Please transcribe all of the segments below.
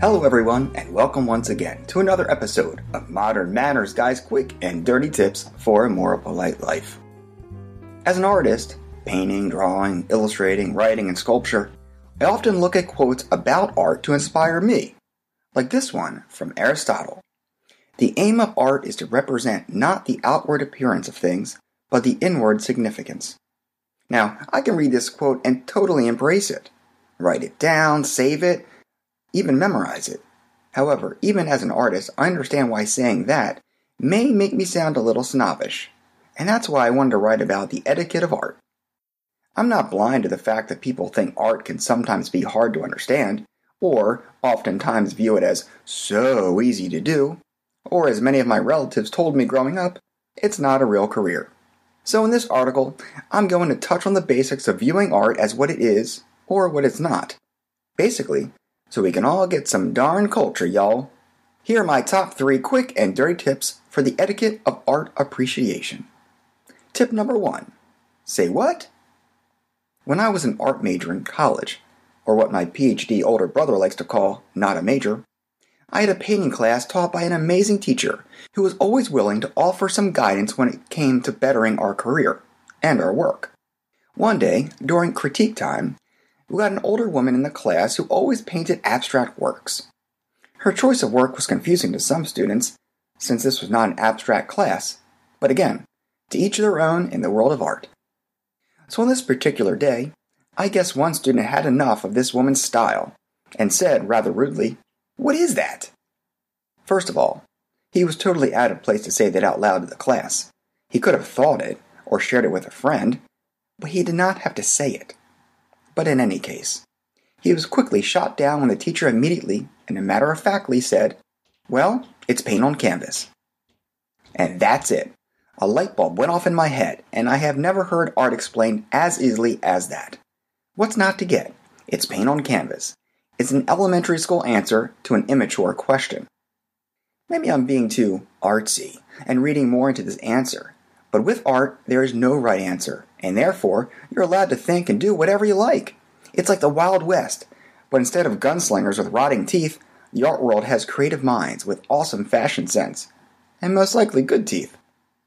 Hello, everyone, and welcome once again to another episode of Modern Manners Guys Quick and Dirty Tips for a More Polite Life. As an artist, painting, drawing, illustrating, writing, and sculpture, I often look at quotes about art to inspire me, like this one from Aristotle. The aim of art is to represent not the outward appearance of things, but the inward significance. Now, I can read this quote and totally embrace it. Write it down, save it, even memorize it. However, even as an artist, I understand why saying that may make me sound a little snobbish, and that's why I wanted to write about the etiquette of art. I'm not blind to the fact that people think art can sometimes be hard to understand, or oftentimes view it as so easy to do, or as many of my relatives told me growing up, it's not a real career. So in this article, I'm going to touch on the basics of viewing art as what it is, or what it's not. Basically, so we can all get some darn culture, y'all. Here are my top three quick and dirty tips for the etiquette of art appreciation. Tip number one Say what? When I was an art major in college, or what my PhD older brother likes to call not a major, I had a painting class taught by an amazing teacher who was always willing to offer some guidance when it came to bettering our career and our work. One day, during critique time, we had an older woman in the class who always painted abstract works. Her choice of work was confusing to some students, since this was not an abstract class, but again, to each their own in the world of art. So on this particular day, I guess one student had enough of this woman's style and said rather rudely, What is that? First of all, he was totally out of place to say that out loud to the class. He could have thought it or shared it with a friend, but he did not have to say it. But in any case, he was quickly shot down when the teacher immediately and matter of factly said, Well, it's paint on canvas. And that's it. A light bulb went off in my head, and I have never heard art explained as easily as that. What's not to get? It's paint on canvas. It's an elementary school answer to an immature question. Maybe I'm being too artsy and reading more into this answer, but with art, there is no right answer, and therefore, you're allowed to think and do whatever you like. It's like the Wild West, but instead of gunslingers with rotting teeth, the art world has creative minds with awesome fashion sense, and most likely good teeth.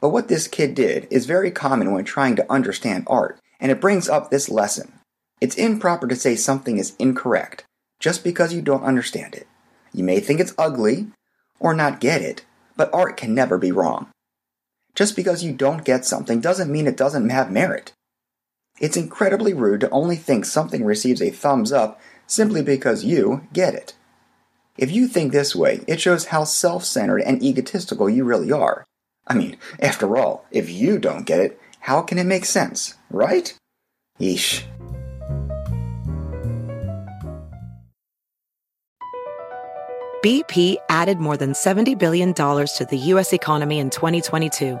But what this kid did is very common when trying to understand art, and it brings up this lesson. It's improper to say something is incorrect just because you don't understand it. You may think it's ugly or not get it, but art can never be wrong. Just because you don't get something doesn't mean it doesn't have merit. It's incredibly rude to only think something receives a thumbs up simply because you get it. If you think this way, it shows how self centered and egotistical you really are. I mean, after all, if you don't get it, how can it make sense, right? Yeesh. BP added more than $70 billion to the U.S. economy in 2022.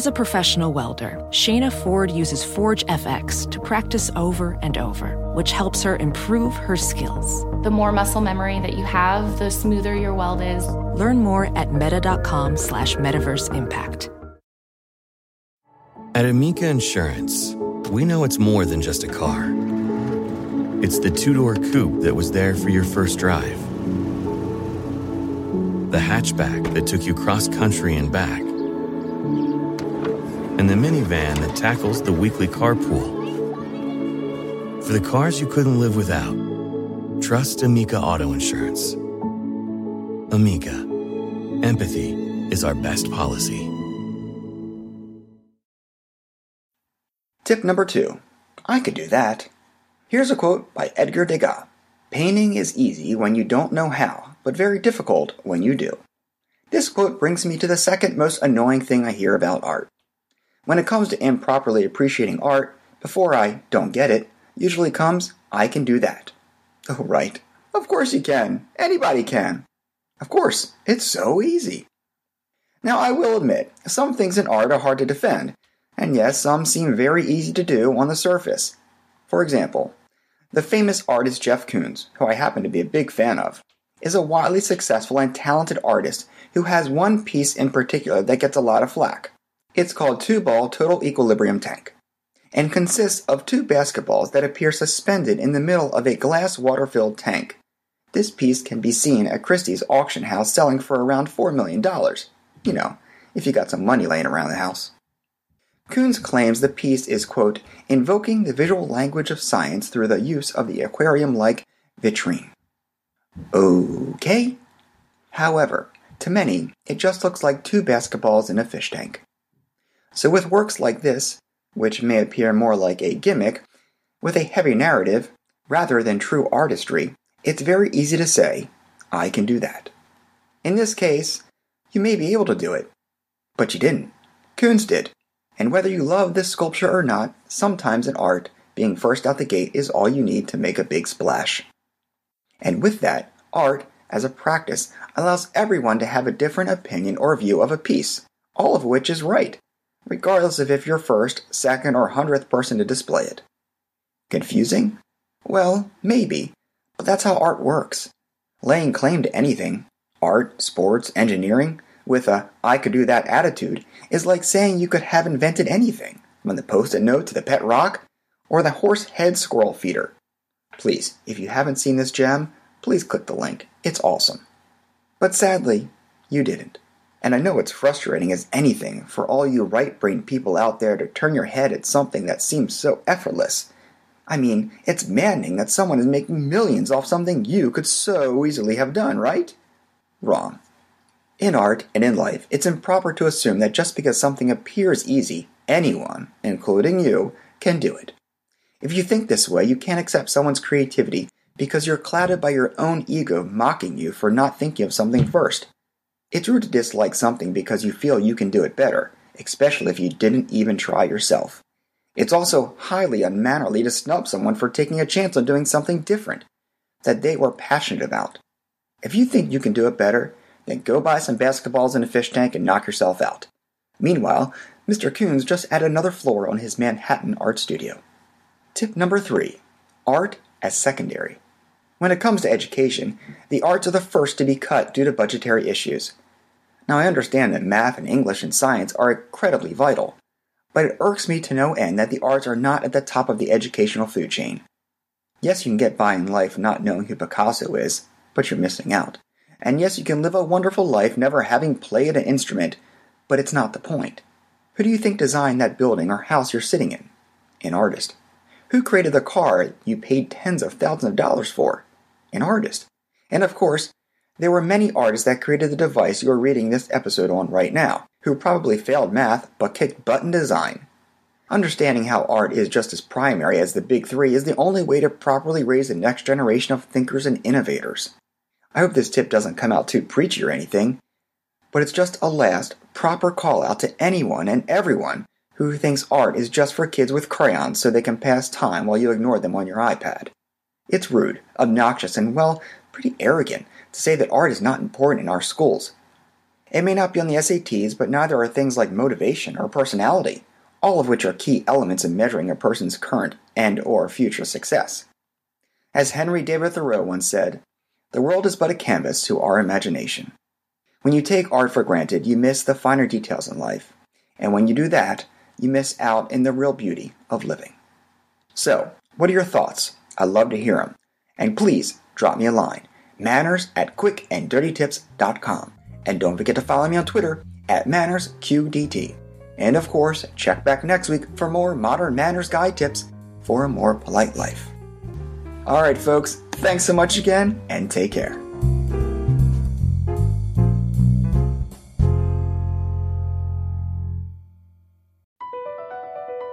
As a professional welder, Shayna Ford uses Forge FX to practice over and over, which helps her improve her skills. The more muscle memory that you have, the smoother your weld is. Learn more at meta.com slash metaverse impact. At Amica Insurance, we know it's more than just a car. It's the two-door coupe that was there for your first drive. The hatchback that took you cross-country and back and the minivan that tackles the weekly carpool. For the cars you couldn't live without, trust Amica Auto Insurance. Amica, empathy is our best policy. Tip number two I could do that. Here's a quote by Edgar Degas Painting is easy when you don't know how, but very difficult when you do. This quote brings me to the second most annoying thing I hear about art when it comes to improperly appreciating art, before I don't get it, usually comes I can do that. Oh, right. Of course you can. Anybody can. Of course, it's so easy. Now, I will admit, some things in art are hard to defend, and yes, some seem very easy to do on the surface. For example, the famous artist Jeff Koons, who I happen to be a big fan of, is a wildly successful and talented artist who has one piece in particular that gets a lot of flack. It's called Two Ball Total Equilibrium Tank and consists of two basketballs that appear suspended in the middle of a glass water filled tank. This piece can be seen at Christie's auction house selling for around $4 million. You know, if you got some money laying around the house. Koons claims the piece is, quote, invoking the visual language of science through the use of the aquarium like vitrine. Okay. However, to many, it just looks like two basketballs in a fish tank. So, with works like this, which may appear more like a gimmick, with a heavy narrative, rather than true artistry, it's very easy to say, I can do that. In this case, you may be able to do it, but you didn't. Koons did. And whether you love this sculpture or not, sometimes in art, being first out the gate is all you need to make a big splash. And with that, art, as a practice, allows everyone to have a different opinion or view of a piece, all of which is right regardless of if you're first, second, or hundredth person to display it. Confusing? Well, maybe, but that's how art works. Laying claim to anything art, sports, engineering with a I could do that attitude is like saying you could have invented anything, from the post it note to the pet rock, or the horse head squirrel feeder. Please, if you haven't seen this gem, please click the link. It's awesome. But sadly, you didn't. And I know it's frustrating as anything for all you right brain people out there to turn your head at something that seems so effortless. I mean, it's maddening that someone is making millions off something you could so easily have done, right? Wrong. In art and in life, it's improper to assume that just because something appears easy, anyone, including you, can do it. If you think this way, you can't accept someone's creativity because you're clouded by your own ego mocking you for not thinking of something first. It's rude to dislike something because you feel you can do it better, especially if you didn't even try yourself. It's also highly unmannerly to snub someone for taking a chance on doing something different that they were passionate about. If you think you can do it better, then go buy some basketballs in a fish tank and knock yourself out. Meanwhile, Mr. Koons just added another floor on his Manhattan art studio. Tip number three art as secondary. When it comes to education, the arts are the first to be cut due to budgetary issues. Now, I understand that math and English and science are incredibly vital, but it irks me to no end that the arts are not at the top of the educational food chain. Yes, you can get by in life not knowing who Picasso is, but you're missing out. And yes, you can live a wonderful life never having played an instrument, but it's not the point. Who do you think designed that building or house you're sitting in? An artist. Who created the car you paid tens of thousands of dollars for? An artist. And of course, there were many artists that created the device you are reading this episode on right now, who probably failed math but kicked butt in design. Understanding how art is just as primary as the big three is the only way to properly raise the next generation of thinkers and innovators. I hope this tip doesn't come out too preachy or anything, but it's just a last, proper call out to anyone and everyone who thinks art is just for kids with crayons so they can pass time while you ignore them on your iPad. It's rude, obnoxious, and, well, pretty arrogant to say that art is not important in our schools. It may not be on the SATs, but neither are things like motivation or personality, all of which are key elements in measuring a person's current and or future success. As Henry David Thoreau once said, the world is but a canvas to our imagination. When you take art for granted, you miss the finer details in life. And when you do that, you miss out in the real beauty of living. So, what are your thoughts? I'd love to hear them. And please drop me a line manners at quickanddirtytips.com. And don't forget to follow me on Twitter at mannersqdt. And of course, check back next week for more modern manners guide tips for a more polite life. All right, folks, thanks so much again and take care.